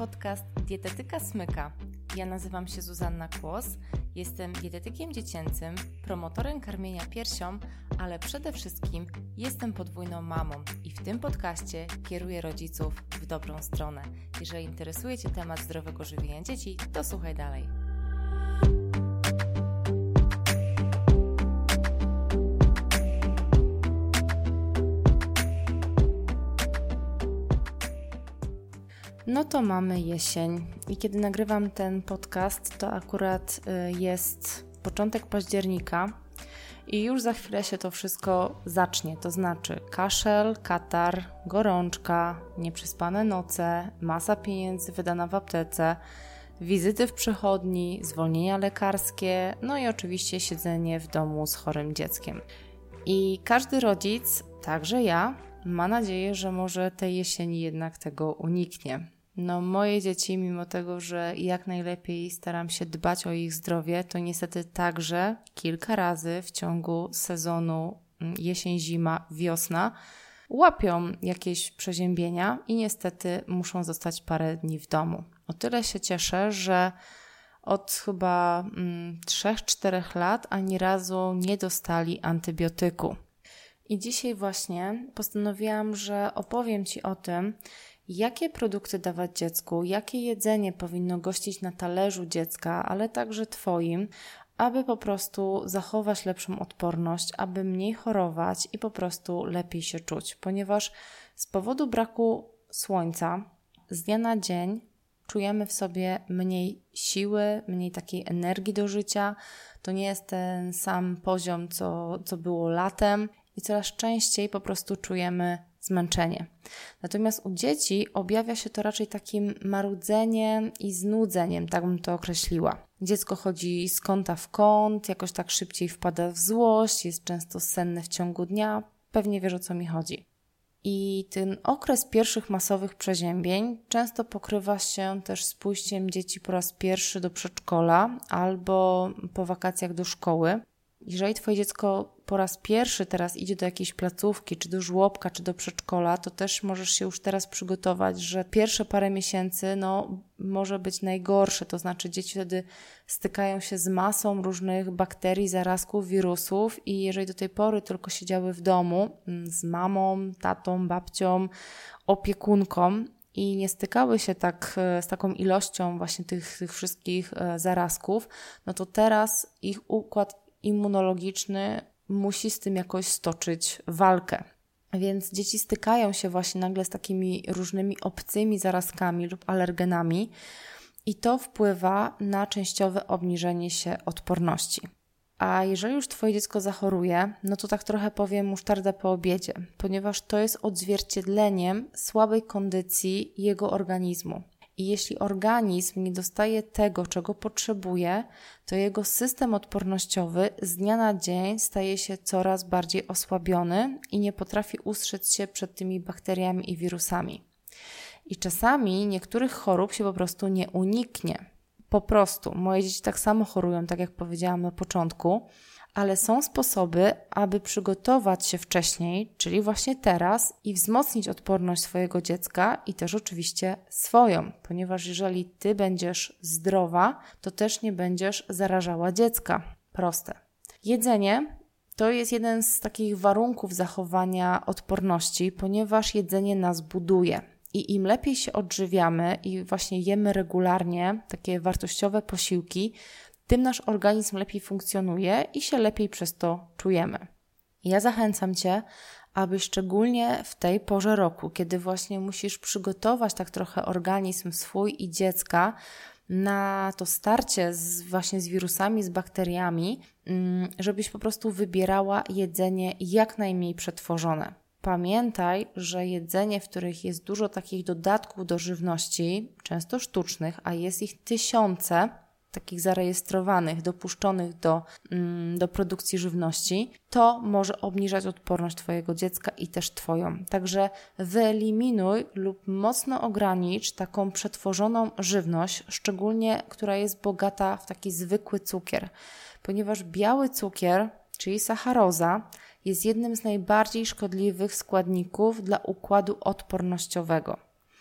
podcast Dietetyka Smyka. Ja nazywam się Zuzanna Kłos, jestem dietetykiem dziecięcym, promotorem karmienia piersią, ale przede wszystkim jestem podwójną mamą i w tym podcaście kieruję rodziców w dobrą stronę. Jeżeli interesuje Cię temat zdrowego żywienia dzieci, to słuchaj dalej. No to mamy jesień i kiedy nagrywam ten podcast, to akurat y, jest początek października i już za chwilę się to wszystko zacznie. To znaczy kaszel, katar, gorączka, nieprzespane noce, masa pieniędzy wydana w aptece, wizyty w przychodni, zwolnienia lekarskie, no i oczywiście siedzenie w domu z chorym dzieckiem. I każdy rodzic, także ja, ma nadzieję, że może tej jesieni jednak tego uniknie. No, moje dzieci, mimo tego, że jak najlepiej staram się dbać o ich zdrowie, to niestety także kilka razy w ciągu sezonu mm, jesień, zima, wiosna łapią jakieś przeziębienia i niestety muszą zostać parę dni w domu. O tyle się cieszę, że od chyba mm, 3-4 lat ani razu nie dostali antybiotyku. I dzisiaj właśnie postanowiłam, że opowiem Ci o tym, jakie produkty dawać dziecku, jakie jedzenie powinno gościć na talerzu dziecka, ale także Twoim, aby po prostu zachować lepszą odporność, aby mniej chorować i po prostu lepiej się czuć, ponieważ z powodu braku słońca z dnia na dzień czujemy w sobie mniej siły, mniej takiej energii do życia. To nie jest ten sam poziom, co, co było latem, i coraz częściej po prostu czujemy zmęczenie. Natomiast u dzieci objawia się to raczej takim marudzeniem i znudzeniem, tak bym to określiła. Dziecko chodzi z kąta w kąt, jakoś tak szybciej wpada w złość, jest często senne w ciągu dnia. Pewnie wiesz o co mi chodzi. I ten okres pierwszych masowych przeziębień często pokrywa się też z pójściem dzieci po raz pierwszy do przedszkola albo po wakacjach do szkoły. Jeżeli Twoje dziecko po raz pierwszy teraz idzie do jakiejś placówki, czy do żłobka, czy do przedszkola, to też możesz się już teraz przygotować, że pierwsze parę miesięcy no, może być najgorsze. To znaczy, dzieci wtedy stykają się z masą różnych bakterii, zarazków, wirusów, i jeżeli do tej pory tylko siedziały w domu mm, z mamą, tatą, babcią, opiekunką, i nie stykały się tak e, z taką ilością właśnie tych, tych wszystkich e, zarazków, no to teraz ich układ immunologiczny musi z tym jakoś stoczyć walkę. Więc dzieci stykają się właśnie nagle z takimi różnymi obcymi zarazkami lub alergenami, i to wpływa na częściowe obniżenie się odporności. A jeżeli już Twoje dziecko zachoruje, no to tak trochę powiem musztarda po obiedzie, ponieważ to jest odzwierciedleniem słabej kondycji jego organizmu. I jeśli organizm nie dostaje tego, czego potrzebuje, to jego system odpornościowy z dnia na dzień staje się coraz bardziej osłabiony i nie potrafi ustrzec się przed tymi bakteriami i wirusami. I czasami niektórych chorób się po prostu nie uniknie. Po prostu. Moje dzieci tak samo chorują, tak jak powiedziałam na początku ale są sposoby, aby przygotować się wcześniej, czyli właśnie teraz, i wzmocnić odporność swojego dziecka i też oczywiście swoją, ponieważ jeżeli ty będziesz zdrowa, to też nie będziesz zarażała dziecka. Proste. Jedzenie to jest jeden z takich warunków zachowania odporności, ponieważ jedzenie nas buduje. I im lepiej się odżywiamy i właśnie jemy regularnie takie wartościowe posiłki, tym nasz organizm lepiej funkcjonuje i się lepiej przez to czujemy. Ja zachęcam Cię, aby szczególnie w tej porze roku, kiedy właśnie musisz przygotować tak trochę organizm swój i dziecka na to starcie z, właśnie z wirusami, z bakteriami, mm, żebyś po prostu wybierała jedzenie jak najmniej przetworzone. Pamiętaj, że jedzenie, w których jest dużo takich dodatków do żywności, często sztucznych, a jest ich tysiące, takich zarejestrowanych, dopuszczonych do, mm, do produkcji żywności, to może obniżać odporność Twojego dziecka i też Twoją. Także wyeliminuj lub mocno ogranicz taką przetworzoną żywność, szczególnie która jest bogata w taki zwykły cukier, ponieważ biały cukier, czyli sacharoza, jest jednym z najbardziej szkodliwych składników dla układu odpornościowego.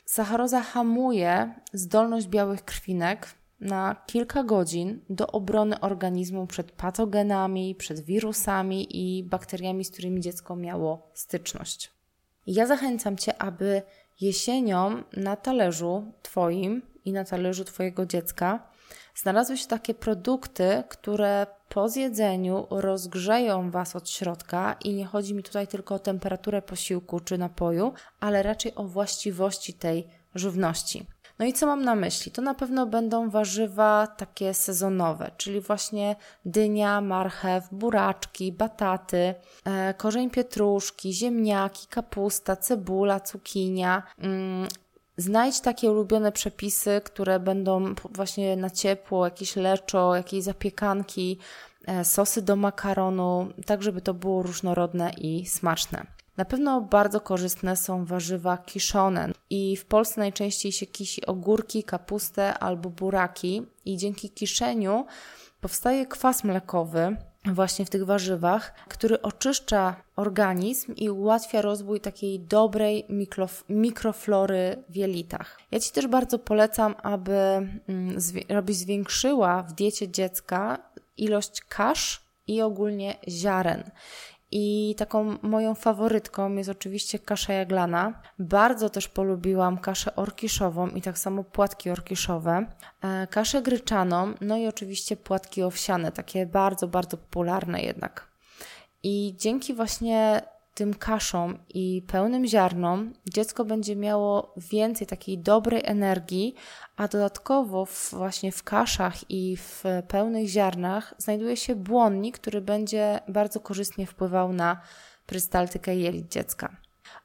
Sacharoza hamuje zdolność białych krwinek na kilka godzin do obrony organizmu przed patogenami, przed wirusami i bakteriami, z którymi dziecko miało styczność. Ja zachęcam Cię, aby jesienią na talerzu Twoim i na talerzu Twojego dziecka znalazły się takie produkty, które po zjedzeniu rozgrzeją Was od środka i nie chodzi mi tutaj tylko o temperaturę posiłku czy napoju, ale raczej o właściwości tej żywności. No i co mam na myśli? To na pewno będą warzywa takie sezonowe, czyli właśnie dynia, marchew, buraczki, bataty, e, korzeń pietruszki, ziemniaki, kapusta, cebula, cukinia. Mm, znajdź takie ulubione przepisy, które będą właśnie na ciepło, jakieś leczo, jakieś zapiekanki, e, sosy do makaronu, tak żeby to było różnorodne i smaczne. Na pewno bardzo korzystne są warzywa kiszone i w Polsce najczęściej się kisi ogórki, kapustę albo buraki i dzięki kiszeniu powstaje kwas mlekowy właśnie w tych warzywach, który oczyszcza organizm i ułatwia rozwój takiej dobrej mikroflory w jelitach. Ja Ci też bardzo polecam, aby, mm, żebyś zwiększyła w diecie dziecka ilość kasz i ogólnie ziaren. I taką moją faworytką jest oczywiście kasza jaglana. Bardzo też polubiłam kaszę orkiszową i tak samo płatki orkiszowe, e, kaszę gryczaną, no i oczywiście płatki owsiane, takie bardzo, bardzo popularne jednak. I dzięki właśnie tym kaszom i pełnym ziarnom dziecko będzie miało więcej takiej dobrej energii, a dodatkowo w, właśnie w kaszach i w pełnych ziarnach znajduje się błonnik, który będzie bardzo korzystnie wpływał na prystaltykę jelit dziecka.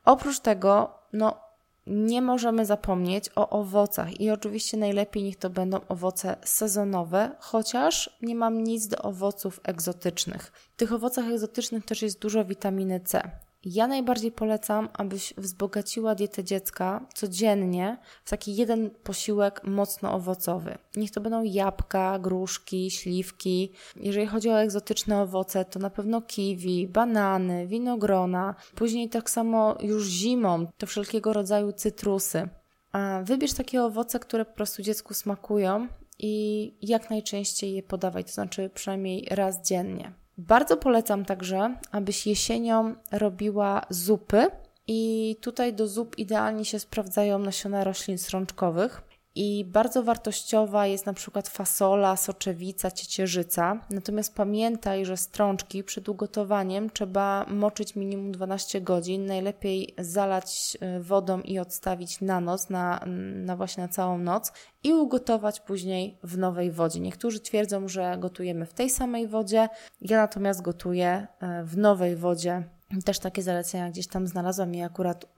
Oprócz tego, no, nie możemy zapomnieć o owocach i oczywiście najlepiej niech to będą owoce sezonowe, chociaż nie mam nic do owoców egzotycznych. W tych owocach egzotycznych też jest dużo witaminy C. Ja najbardziej polecam, abyś wzbogaciła dietę dziecka codziennie w taki jeden posiłek mocno owocowy. Niech to będą jabłka, gruszki, śliwki. Jeżeli chodzi o egzotyczne owoce, to na pewno kiwi, banany, winogrona. Później tak samo już zimą to wszelkiego rodzaju cytrusy. A wybierz takie owoce, które po prostu dziecku smakują i jak najczęściej je podawaj, to znaczy przynajmniej raz dziennie. Bardzo polecam także, abyś jesienią robiła zupy. I tutaj do zup idealnie się sprawdzają nasiona roślin srączkowych. I bardzo wartościowa jest na przykład fasola, soczewica, ciecierzyca. Natomiast pamiętaj, że strączki przed ugotowaniem trzeba moczyć minimum 12 godzin. Najlepiej zalać e, wodą i odstawić na noc, na, na właśnie na całą noc i ugotować później w nowej wodzie. Niektórzy twierdzą, że gotujemy w tej samej wodzie. Ja natomiast gotuję e, w nowej wodzie też takie zalecenia gdzieś tam znalazłam i akurat y,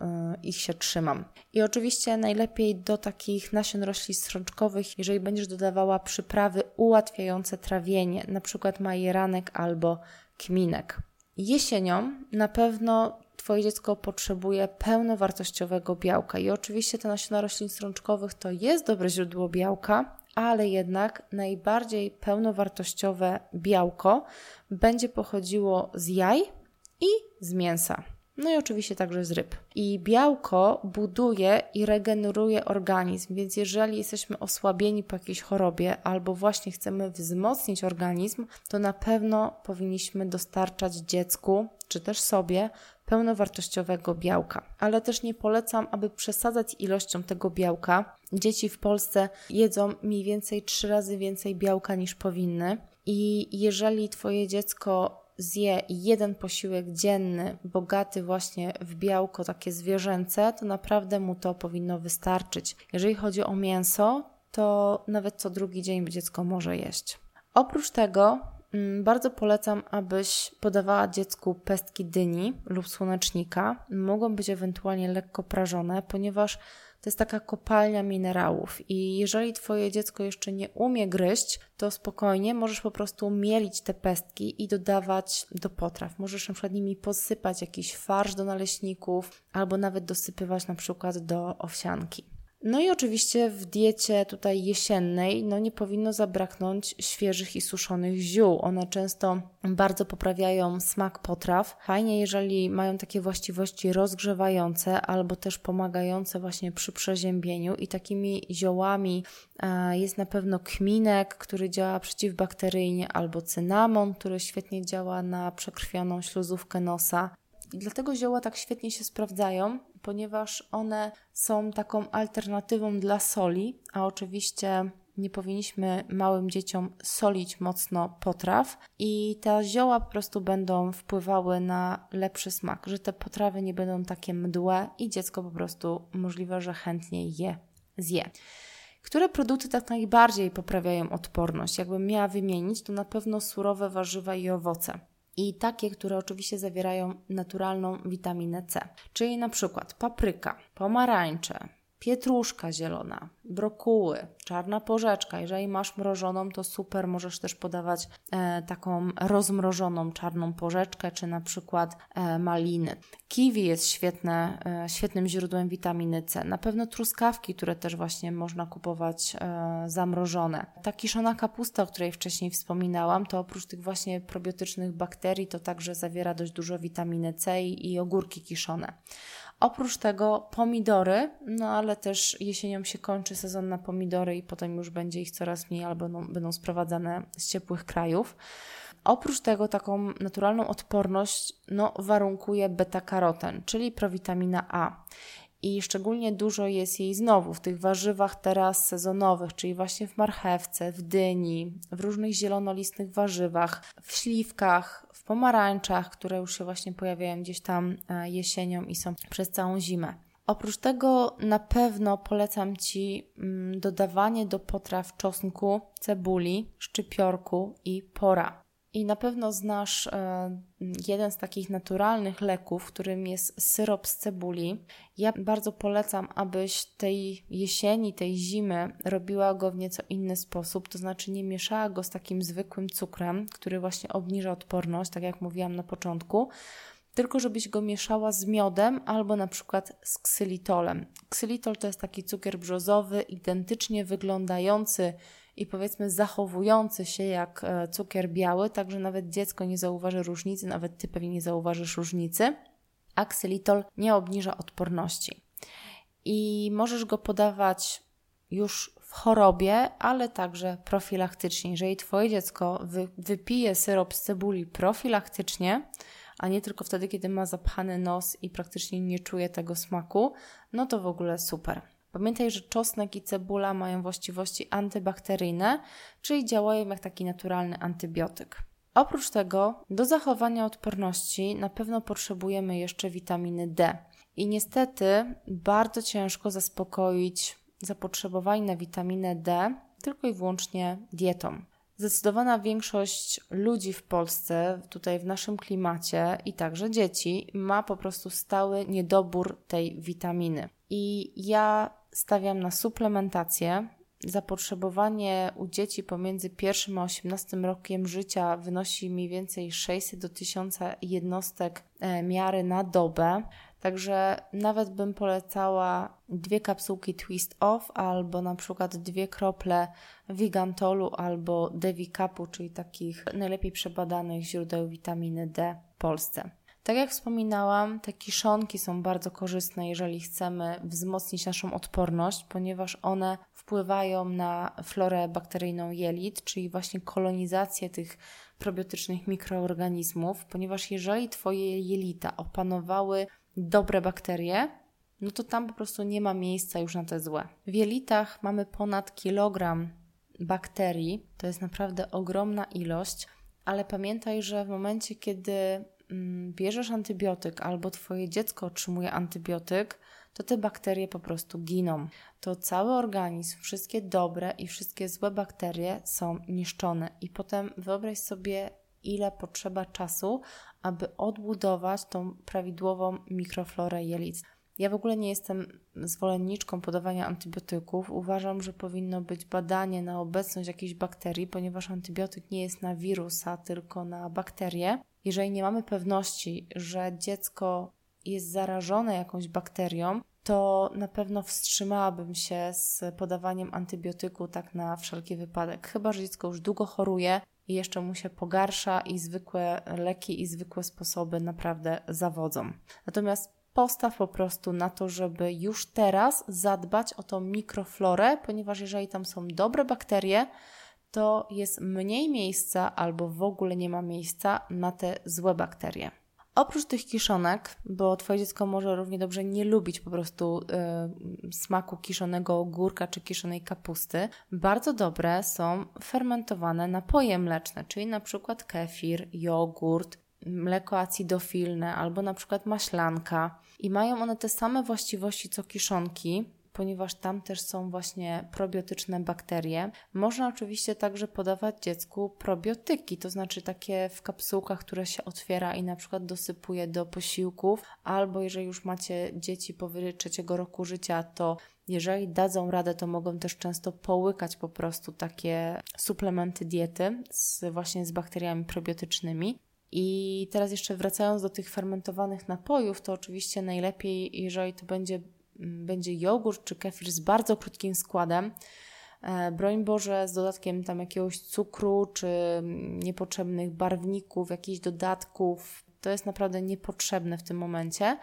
ich się trzymam. I oczywiście najlepiej do takich nasion roślin strączkowych, jeżeli będziesz dodawała przyprawy ułatwiające trawienie, na przykład majeranek albo kminek. Jesienią na pewno Twoje dziecko potrzebuje pełnowartościowego białka i oczywiście te nasiona roślin strączkowych to jest dobre źródło białka, ale jednak najbardziej pełnowartościowe białko będzie pochodziło z jaj, i z mięsa. No i oczywiście także z ryb. I białko buduje i regeneruje organizm, więc jeżeli jesteśmy osłabieni po jakiejś chorobie albo właśnie chcemy wzmocnić organizm, to na pewno powinniśmy dostarczać dziecku czy też sobie pełnowartościowego białka. Ale też nie polecam, aby przesadzać ilością tego białka. Dzieci w Polsce jedzą mniej więcej trzy razy więcej białka niż powinny. I jeżeli Twoje dziecko zje jeden posiłek dzienny, bogaty właśnie w białko takie zwierzęce, to naprawdę mu to powinno wystarczyć. Jeżeli chodzi o mięso, to nawet co drugi dzień dziecko może jeść. Oprócz tego mm, bardzo polecam, abyś podawała dziecku pestki dyni lub słonecznika. Mogą być ewentualnie lekko prażone, ponieważ to jest taka kopalnia minerałów i jeżeli Twoje dziecko jeszcze nie umie gryźć, to spokojnie możesz po prostu mielić te pestki i dodawać do potraw. Możesz na przykład nimi posypać jakiś farsz do naleśników albo nawet dosypywać na przykład do owsianki. No i oczywiście w diecie tutaj jesiennej no nie powinno zabraknąć świeżych i suszonych ziół. One często bardzo poprawiają smak potraw. Fajnie, jeżeli mają takie właściwości rozgrzewające albo też pomagające właśnie przy przeziębieniu i takimi ziołami e, jest na pewno kminek, który działa przeciwbakteryjnie albo cynamon, który świetnie działa na przekrwioną śluzówkę nosa. I dlatego zioła tak świetnie się sprawdzają, ponieważ one są taką alternatywą dla soli, a oczywiście nie powinniśmy małym dzieciom solić mocno potraw i te zioła po prostu będą wpływały na lepszy smak, że te potrawy nie będą takie mdłe i dziecko po prostu możliwe, że chętnie je zje. Które produkty tak najbardziej poprawiają odporność? Jakbym miała wymienić, to na pewno surowe warzywa i owoce i takie, które oczywiście zawierają naturalną witaminę C, czyli na przykład papryka, pomarańcze, pietruszka zielona, brokuły, czarna porzeczka. Jeżeli masz mrożoną, to super, możesz też podawać e, taką rozmrożoną czarną porzeczkę, czy na przykład e, maliny. Kiwi jest świetne, e, świetnym źródłem witaminy C. Na pewno truskawki, które też właśnie można kupować e, zamrożone. Ta kiszona kapusta, o której wcześniej wspominałam, to oprócz tych właśnie probiotycznych bakterii, to także zawiera dość dużo witaminy C i, i ogórki kiszone. Oprócz tego pomidory, no ale też jesienią się kończy sezon na pomidory i potem już będzie ich coraz mniej albo będą, będą sprowadzane z ciepłych krajów. Oprócz tego taką naturalną odporność no, warunkuje beta-karoten, czyli prowitamina A. I szczególnie dużo jest jej znowu w tych warzywach teraz sezonowych, czyli właśnie w marchewce, w dyni, w różnych zielonolistnych warzywach, w śliwkach, pomarańczach, które już się właśnie pojawiają gdzieś tam e, jesienią i są przez całą zimę. Oprócz tego na pewno polecam Ci mm, dodawanie do potraw czosnku, cebuli, szczypiorku i pora. I na pewno znasz e, jeden z takich naturalnych leków, którym jest syrop z cebuli. Ja bardzo polecam, abyś tej jesieni, tej zimy robiła go w nieco inny sposób, to znaczy nie mieszała go z takim zwykłym cukrem, który właśnie obniża odporność, tak jak mówiłam na początku, tylko żebyś go mieszała z miodem albo na przykład z ksylitolem. Ksylitol to jest taki cukier brzozowy, identycznie wyglądający i powiedzmy zachowujący się jak e, cukier biały, także nawet dziecko nie zauważy różnicy, nawet ty pewnie nie zauważysz różnicy. A ksylitol nie obniża odporności. I możesz go podawać już w chorobie, ale także profilaktycznie. Jeżeli Twoje dziecko wy, wypije syrop z cebuli profilaktycznie, a nie tylko wtedy, kiedy ma zapchany nos i praktycznie nie czuje tego smaku, no to w ogóle super. Pamiętaj, że czosnek i cebula mają właściwości antybakteryjne, czyli działają jak taki naturalny antybiotyk. Oprócz tego, do zachowania odporności na pewno potrzebujemy jeszcze witaminy D. I niestety bardzo ciężko zaspokoić zapotrzebowanie na witaminę D tylko i wyłącznie dietą. Zdecydowana większość ludzi w Polsce, tutaj w naszym klimacie i także dzieci, ma po prostu stały niedobór tej witaminy. I ja stawiam na suplementację. Zapotrzebowanie u dzieci pomiędzy pierwszym a 18 rokiem życia wynosi mniej więcej 600 do 1000 jednostek e, miary na dobę. Także nawet bym polecała dwie kapsułki Twist Off albo na przykład dwie krople Vigantolu albo Devicapu, czyli takich najlepiej przebadanych źródeł witaminy D w Polsce. Tak jak wspominałam, te kiszonki są bardzo korzystne, jeżeli chcemy wzmocnić naszą odporność, ponieważ one wpływają na florę bakteryjną jelit, czyli właśnie kolonizację tych probiotycznych mikroorganizmów, ponieważ jeżeli Twoje jelita opanowały dobre bakterie, no to tam po prostu nie ma miejsca już na te złe. W jelitach mamy ponad kilogram bakterii, to jest naprawdę ogromna ilość, ale pamiętaj, że w momencie, kiedy bierzesz antybiotyk albo twoje dziecko otrzymuje antybiotyk, to te bakterie po prostu giną. To cały organizm, wszystkie dobre i wszystkie złe bakterie są niszczone. I potem wyobraź sobie, ile potrzeba czasu, aby odbudować tą prawidłową mikroflorę jelit. Ja w ogóle nie jestem zwolenniczką podawania antybiotyków. Uważam, że powinno być badanie na obecność jakiejś bakterii, ponieważ antybiotyk nie jest na wirusa, tylko na bakterie. Jeżeli nie mamy pewności, że dziecko jest zarażone jakąś bakterią, to na pewno wstrzymałabym się z podawaniem antybiotyku tak na wszelki wypadek. Chyba, że dziecko już długo choruje i jeszcze mu się pogarsza i zwykłe leki i zwykłe sposoby naprawdę zawodzą. Natomiast postaw po prostu na to, żeby już teraz zadbać o tą mikroflorę, ponieważ jeżeli tam są dobre bakterie, to jest mniej miejsca albo w ogóle nie ma miejsca na te złe bakterie. Oprócz tych kiszonek, bo Twoje dziecko może równie dobrze nie lubić po prostu y, smaku kiszonego ogórka czy kiszonej kapusty, bardzo dobre są fermentowane napoje mleczne, czyli na przykład kefir, jogurt, mleko acidofilne albo na przykład maślanka. I mają one te same właściwości co kiszonki, ponieważ tam też są właśnie probiotyczne bakterie. Można oczywiście także podawać dziecku probiotyki, to znaczy takie w kapsułkach, które się otwiera i na przykład dosypuje do posiłków, albo jeżeli już macie dzieci powyżej trzeciego roku życia, to jeżeli dadzą radę, to mogą też często połykać po prostu takie suplementy diety z, właśnie z bakteriami probiotycznymi. I teraz jeszcze wracając do tych fermentowanych napojów, to oczywiście najlepiej, jeżeli to będzie będzie jogurt czy kefir z bardzo krótkim składem. E, broń Boże, z dodatkiem tam jakiegoś cukru czy niepotrzebnych barwników, jakichś dodatków. To jest naprawdę niepotrzebne w tym momencie.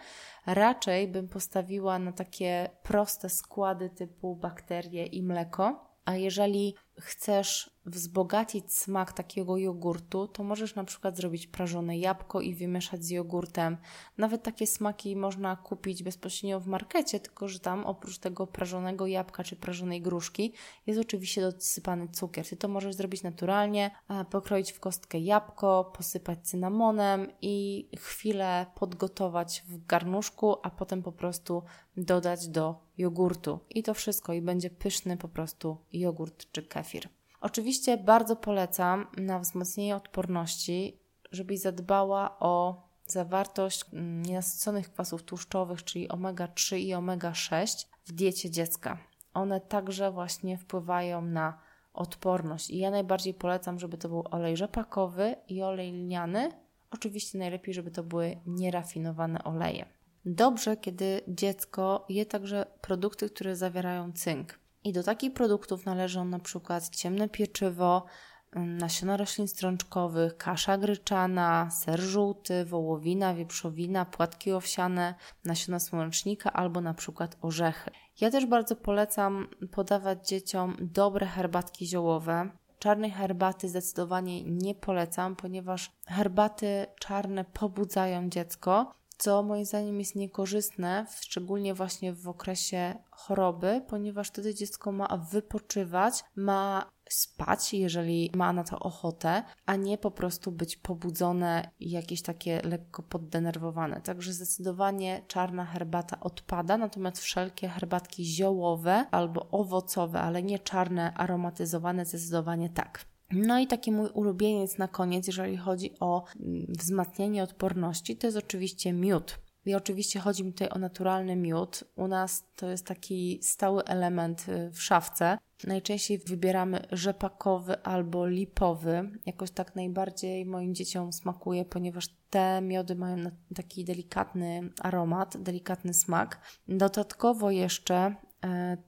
Raczej bym postawiła na takie proste składy typu bakterie i mleko. A jeżeli chcesz wzbogacić smak takiego jogurtu, to możesz na przykład zrobić prażone jabłko i wymieszać z jogurtem. Nawet takie smaki można kupić bezpośrednio w markecie, tylko że tam oprócz tego prażonego jabłka czy prażonej gruszki jest oczywiście dosypany cukier. Ty to możesz zrobić naturalnie, pokroić w kostkę jabłko, posypać cynamonem i chwilę podgotować w garnuszku, a potem po prostu dodać do jogurtu. I to wszystko i będzie pyszny po prostu jogurt czy kefir. Oczywiście bardzo polecam na wzmocnienie odporności, żebyś zadbała o zawartość nienasyconych kwasów tłuszczowych, czyli omega-3 i omega-6 w diecie dziecka. One także właśnie wpływają na odporność. I ja najbardziej polecam, żeby to był olej rzepakowy i olej lniany. Oczywiście najlepiej, żeby to były nierafinowane oleje. Dobrze, kiedy dziecko je także produkty, które zawierają cynk. I do takich produktów należą na przykład ciemne pieczywo, mm, nasiona roślin strączkowych, kasza gryczana, ser żółty, wołowina, wieprzowina, płatki owsiane, nasiona słonecznika albo na przykład orzechy. Ja też bardzo polecam podawać dzieciom dobre herbatki ziołowe. Czarnej herbaty zdecydowanie nie polecam, ponieważ herbaty czarne pobudzają dziecko, co moim zdaniem jest niekorzystne, szczególnie właśnie w okresie choroby, ponieważ wtedy dziecko ma wypoczywać, ma spać, jeżeli ma na to ochotę, a nie po prostu być pobudzone i jakieś takie lekko poddenerwowane. Także zdecydowanie czarna herbata odpada, natomiast wszelkie herbatki ziołowe albo owocowe, ale nie czarne, aromatyzowane, zdecydowanie tak. No i taki mój ulubieniec na koniec, jeżeli chodzi o mm, wzmacnianie odporności, to jest oczywiście miód. I oczywiście chodzi mi tutaj o naturalny miód. U nas to jest taki stały element y, w szafce. Najczęściej wybieramy rzepakowy albo lipowy. Jakoś tak najbardziej moim dzieciom smakuje, ponieważ te miody mają taki delikatny aromat, delikatny smak. Dodatkowo jeszcze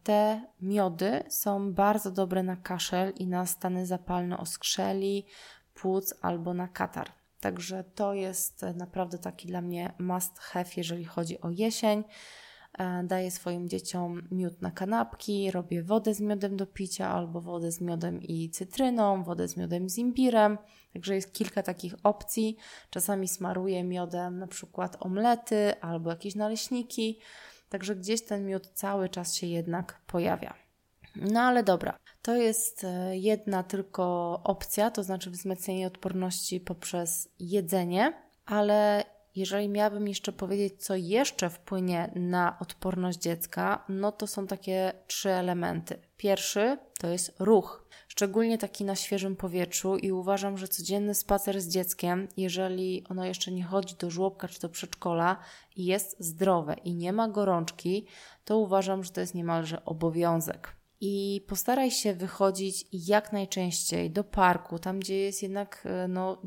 te miody są bardzo dobre na kaszel i na stany zapalne oskrzeli, płuc albo na katar. Także to jest naprawdę taki dla mnie must have, jeżeli chodzi o jesień. E, daję swoim dzieciom miód na kanapki, robię wodę z miodem do picia albo wodę z miodem i cytryną, wodę z miodem z imbirem. Także jest kilka takich opcji. Czasami smaruję miodem na przykład omlety albo jakieś naleśniki. Także gdzieś ten miód cały czas się jednak pojawia. No ale dobra, to jest e, jedna tylko opcja, to znaczy wzmocnienie odporności poprzez jedzenie, ale jeżeli miałabym jeszcze powiedzieć, co jeszcze wpłynie na odporność dziecka, no to są takie trzy elementy. Pierwszy to jest ruch, szczególnie taki na świeżym powietrzu, i uważam, że codzienny spacer z dzieckiem, jeżeli ono jeszcze nie chodzi do żłobka czy do przedszkola i jest zdrowe i nie ma gorączki, to uważam, że to jest niemalże obowiązek. I postaraj się wychodzić jak najczęściej do parku, tam gdzie jest jednak e, no,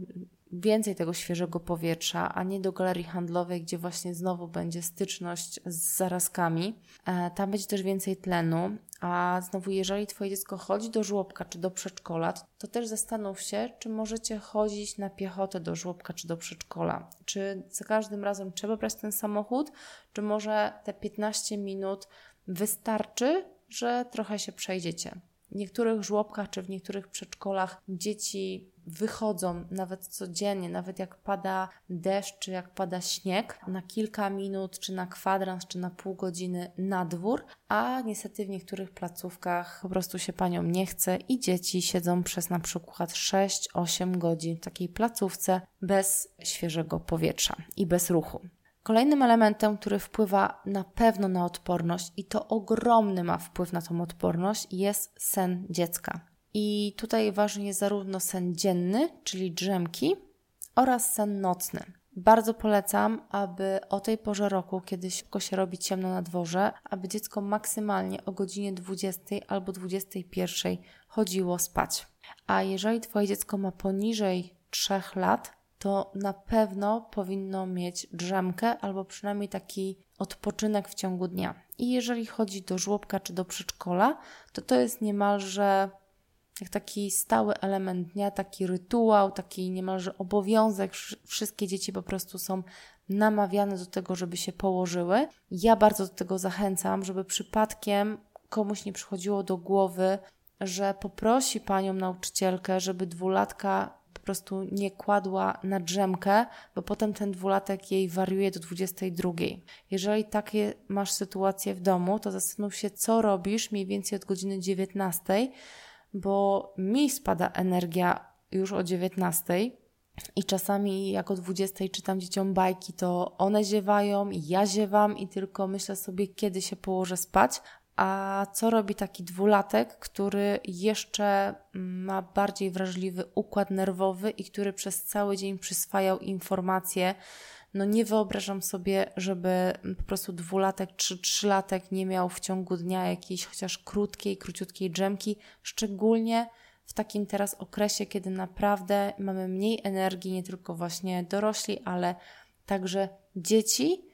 więcej tego świeżego powietrza, a nie do galerii handlowej, gdzie właśnie znowu będzie styczność z zarazkami. E, tam będzie też więcej tlenu, a znowu, jeżeli Twoje dziecko chodzi do żłobka czy do przedszkola, to też zastanów się, czy możecie chodzić na piechotę do żłobka czy do przedszkola. Czy za każdym razem trzeba brać ten samochód, czy może te 15 minut wystarczy, że trochę się przejdziecie. W niektórych żłobkach czy w niektórych przedszkolach dzieci wychodzą nawet codziennie, nawet jak pada deszcz, czy jak pada śnieg, na kilka minut, czy na kwadrans, czy na pół godziny na dwór, a niestety w niektórych placówkach po prostu się paniom nie chce i dzieci siedzą przez na przykład 6-8 godzin w takiej placówce bez świeżego powietrza i bez ruchu. Kolejnym elementem, który wpływa na pewno na odporność i to ogromny ma wpływ na tą odporność, jest sen dziecka. I tutaj ważny jest zarówno sen dzienny, czyli drzemki, oraz sen nocny. Bardzo polecam, aby o tej porze roku, kiedy szybko się robi ciemno na dworze, aby dziecko maksymalnie o godzinie 20 albo 21 chodziło spać. A jeżeli Twoje dziecko ma poniżej 3 lat, to na pewno powinno mieć drzemkę albo przynajmniej taki odpoczynek w ciągu dnia. I jeżeli chodzi do żłobka czy do przedszkola, to to jest niemalże jak taki stały element dnia, taki rytuał, taki niemalże obowiązek. Wszystkie dzieci po prostu są namawiane do tego, żeby się położyły. Ja bardzo do tego zachęcam, żeby przypadkiem komuś nie przychodziło do głowy, że poprosi panią nauczycielkę, żeby dwulatka po prostu nie kładła na drzemkę, bo potem ten dwulatek jej wariuje do 22. Jeżeli takie masz sytuacje w domu, to zastanów się, co robisz mniej więcej od godziny 19, bo mi spada energia już o 19. I czasami jak o 20 czytam dzieciom bajki, to one ziewają ja ziewam i tylko myślę sobie, kiedy się położę spać, a co robi taki dwulatek, który jeszcze ma bardziej wrażliwy układ nerwowy i który przez cały dzień przyswajał informacje? No nie wyobrażam sobie, żeby po prostu dwulatek czy trzylatek nie miał w ciągu dnia jakiejś chociaż krótkiej, króciutkiej drzemki, szczególnie w takim teraz okresie, kiedy naprawdę mamy mniej energii, nie tylko właśnie dorośli, ale także dzieci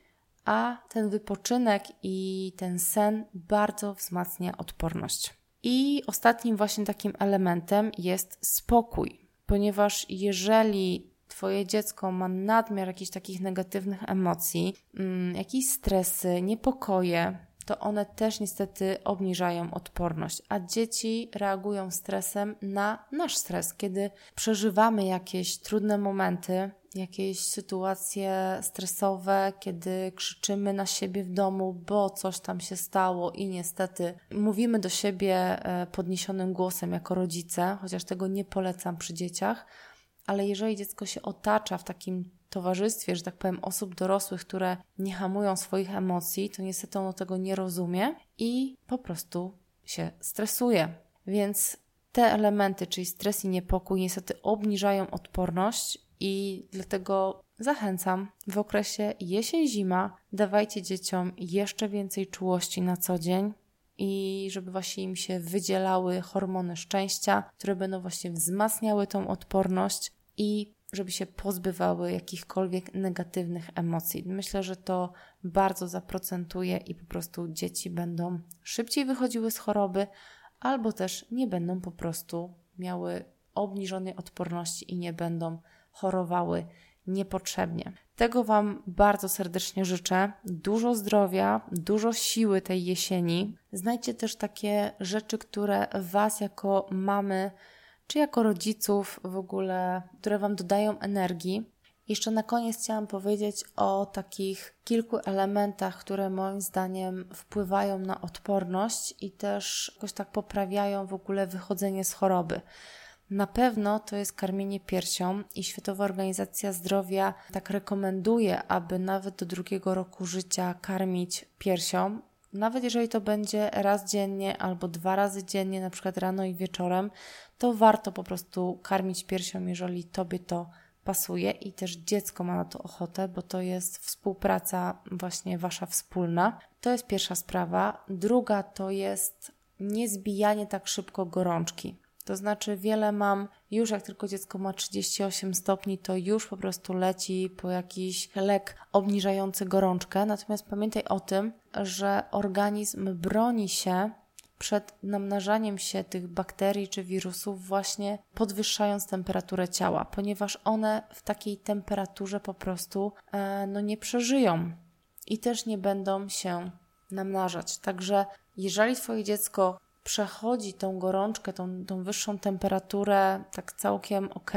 a ten wypoczynek i ten sen bardzo wzmacnia odporność. I ostatnim właśnie takim elementem jest spokój, ponieważ jeżeli Twoje dziecko ma nadmiar jakichś takich negatywnych emocji, mm, jakieś stresy, niepokoje, to one też niestety obniżają odporność, a dzieci reagują stresem na nasz stres. Kiedy przeżywamy jakieś trudne momenty, jakieś sytuacje stresowe, kiedy krzyczymy na siebie w domu, bo coś tam się stało i niestety mówimy do siebie e, podniesionym głosem jako rodzice, chociaż tego nie polecam przy dzieciach, ale jeżeli dziecko się otacza w takim towarzystwie, że tak powiem, osób dorosłych, które nie hamują swoich emocji, to niestety ono tego nie rozumie i po prostu się stresuje. Więc te elementy, czyli stres i niepokój, niestety obniżają odporność i dlatego zachęcam w okresie jesień-zima dawajcie dzieciom jeszcze więcej czułości na co dzień i żeby właśnie im się wydzielały hormony szczęścia, które będą właśnie wzmacniały tą odporność i żeby się pozbywały jakichkolwiek negatywnych emocji. Myślę, że to bardzo zaprocentuje i po prostu dzieci będą szybciej wychodziły z choroby, albo też nie będą po prostu miały obniżonej odporności i nie będą chorowały niepotrzebnie. Tego Wam bardzo serdecznie życzę. Dużo zdrowia, dużo siły tej jesieni. Znajdźcie też takie rzeczy, które Was jako mamy czy jako rodziców w ogóle, które Wam dodają energii. Jeszcze na koniec chciałam powiedzieć o takich kilku elementach, które moim zdaniem wpływają na odporność i też jakoś tak poprawiają w ogóle wychodzenie z choroby. Na pewno to jest karmienie piersią i Światowa Organizacja Zdrowia tak rekomenduje, aby nawet do drugiego roku życia karmić piersią. Nawet jeżeli to będzie raz dziennie albo dwa razy dziennie, na przykład rano i wieczorem, to warto po prostu karmić piersią, jeżeli tobie to pasuje i też dziecko ma na to ochotę, bo to jest współpraca właśnie wasza wspólna. To jest pierwsza sprawa. Druga to jest niezbijanie tak szybko gorączki. To znaczy, wiele mam już jak tylko dziecko ma 38 stopni, to już po prostu leci po jakiś lek obniżający gorączkę. Natomiast pamiętaj o tym, że organizm broni się przed namnażaniem się tych bakterii czy wirusów, właśnie podwyższając temperaturę ciała, ponieważ one w takiej temperaturze po prostu e, no, nie przeżyją i też nie będą się namnażać. Także jeżeli Twoje dziecko przechodzi tą gorączkę, tą, tą wyższą temperaturę tak całkiem ok,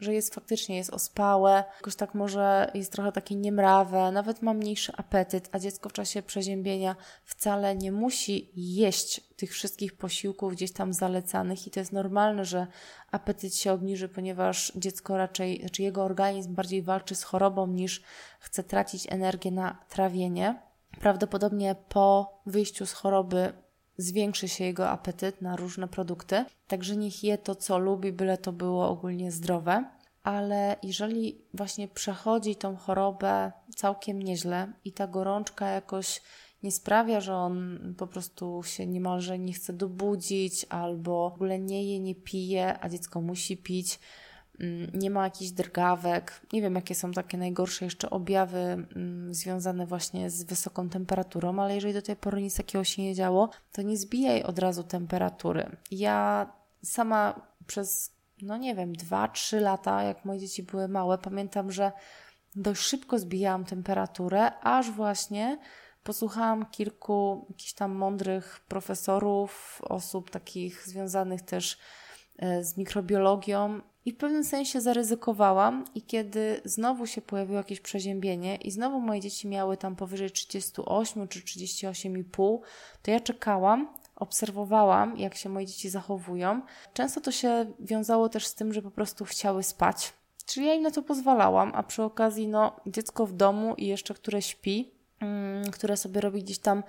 że jest faktycznie jest ospałe, jakoś tak może jest trochę takie niemrawe, nawet ma mniejszy apetyt, a dziecko w czasie przeziębienia wcale nie musi jeść tych wszystkich posiłków gdzieś tam zalecanych i to jest normalne, że apetyt się obniży, ponieważ dziecko raczej, znaczy jego organizm bardziej walczy z chorobą niż chce tracić energię na trawienie. Prawdopodobnie po wyjściu z choroby zwiększy się jego apetyt na różne produkty. Także niech je to, co lubi, byle to było ogólnie zdrowe. Ale jeżeli właśnie przechodzi tą chorobę całkiem nieźle i ta gorączka jakoś nie sprawia, że on po prostu się niemalże nie chce dobudzić albo w ogóle nie je, nie pije, a dziecko musi pić, nie ma jakichś drgawek. Nie wiem, jakie są takie najgorsze jeszcze objawy mm, związane właśnie z wysoką temperaturą, ale jeżeli do tej pory nic takiego się nie działo, to nie zbijaj od razu temperatury. Ja sama przez, no nie wiem, 2-3 lata, jak moje dzieci były małe, pamiętam, że dość szybko zbijałam temperaturę, aż właśnie posłuchałam kilku jakichś tam mądrych profesorów, osób takich związanych też e, z mikrobiologią i w pewnym sensie zaryzykowałam i kiedy znowu się pojawiło jakieś przeziębienie i znowu moje dzieci miały tam powyżej 38 czy 38,5, to ja czekałam, obserwowałam, jak się moje dzieci zachowują. Często to się wiązało też z tym, że po prostu chciały spać. Czyli ja im na to pozwalałam, a przy okazji, no, dziecko w domu i jeszcze które śpi, Mm, które sobie robi gdzieś tam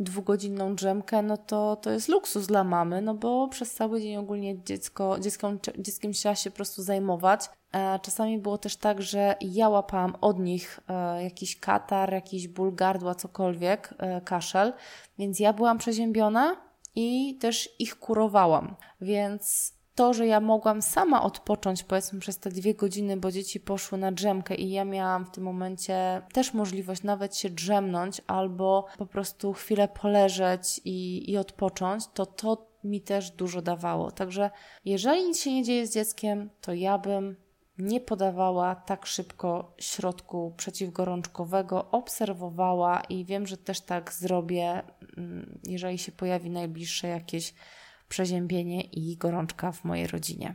dwugodzinną drzemkę, no to to jest luksus dla mamy, no bo przez cały dzień ogólnie dziecko, dzieckiem, dzieckiem trzeba się po prostu zajmować. Czasami było też tak, że ja łapałam od nich e, jakiś katar, jakiś ból gardła, cokolwiek, e, kaszel, więc ja byłam przeziębiona i też ich kurowałam, więc to, że ja mogłam sama odpocząć, powiedzmy, przez te dwie godziny, bo dzieci poszły na drzemkę i ja miałam w tym momencie też możliwość nawet się drzemnąć albo po prostu chwilę poleżeć i, i odpocząć, to to mi też dużo dawało. Także jeżeli nic się nie dzieje z dzieckiem, to ja bym nie podawała tak szybko środku przeciwgorączkowego, obserwowała i wiem, że też tak zrobię, mm, jeżeli się pojawi najbliższe jakieś przeziębienie i gorączka w mojej rodzinie.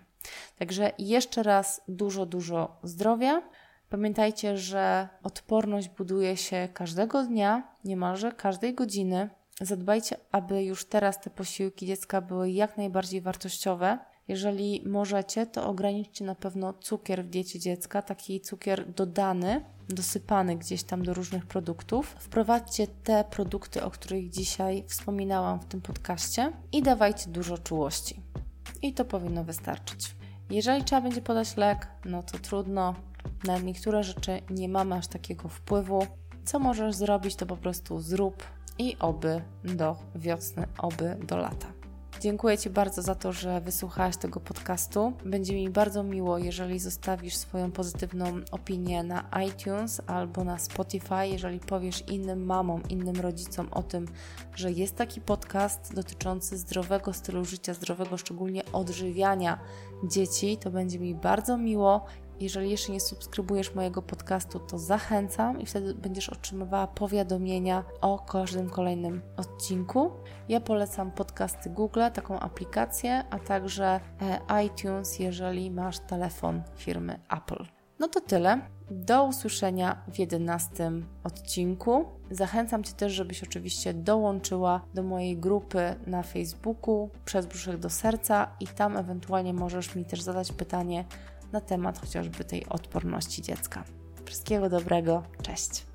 Także jeszcze raz dużo, dużo zdrowia. Pamiętajcie, że odporność buduje się każdego dnia, niemalże każdej godziny. Zadbajcie, aby już teraz te posiłki dziecka były jak najbardziej wartościowe. Jeżeli możecie, to ograniczcie na pewno cukier w diecie dziecka, taki cukier dodany, dosypany gdzieś tam do różnych produktów. Wprowadźcie te produkty, o których dzisiaj wspominałam w tym podcaście i dawajcie dużo czułości. I to powinno wystarczyć. Jeżeli trzeba będzie podać lek, no to trudno. Na niektóre rzeczy nie mamy aż takiego wpływu. Co możesz zrobić, to po prostu zrób i oby do wiosny, oby do lata. Dziękuję Ci bardzo za to, że wysłuchałaś tego podcastu. Będzie mi bardzo miło, jeżeli zostawisz swoją pozytywną opinię na iTunes albo na Spotify, jeżeli powiesz innym mamom, innym rodzicom o tym, że jest taki podcast dotyczący zdrowego stylu życia, zdrowego szczególnie odżywiania dzieci, to będzie mi bardzo miło jeżeli jeszcze nie subskrybujesz mojego podcastu, to zachęcam i wtedy będziesz otrzymywała powiadomienia o każdym kolejnym odcinku. Ja polecam podcasty Google, taką aplikację, a także e, iTunes, jeżeli masz telefon firmy Apple. No to tyle. Do usłyszenia w 11 odcinku. Zachęcam Cię też, żebyś oczywiście dołączyła do mojej grupy na Facebooku przez brzuszek do serca i tam ewentualnie możesz mi też zadać pytanie na temat chociażby tej odporności dziecka. Wszystkiego dobrego, cześć!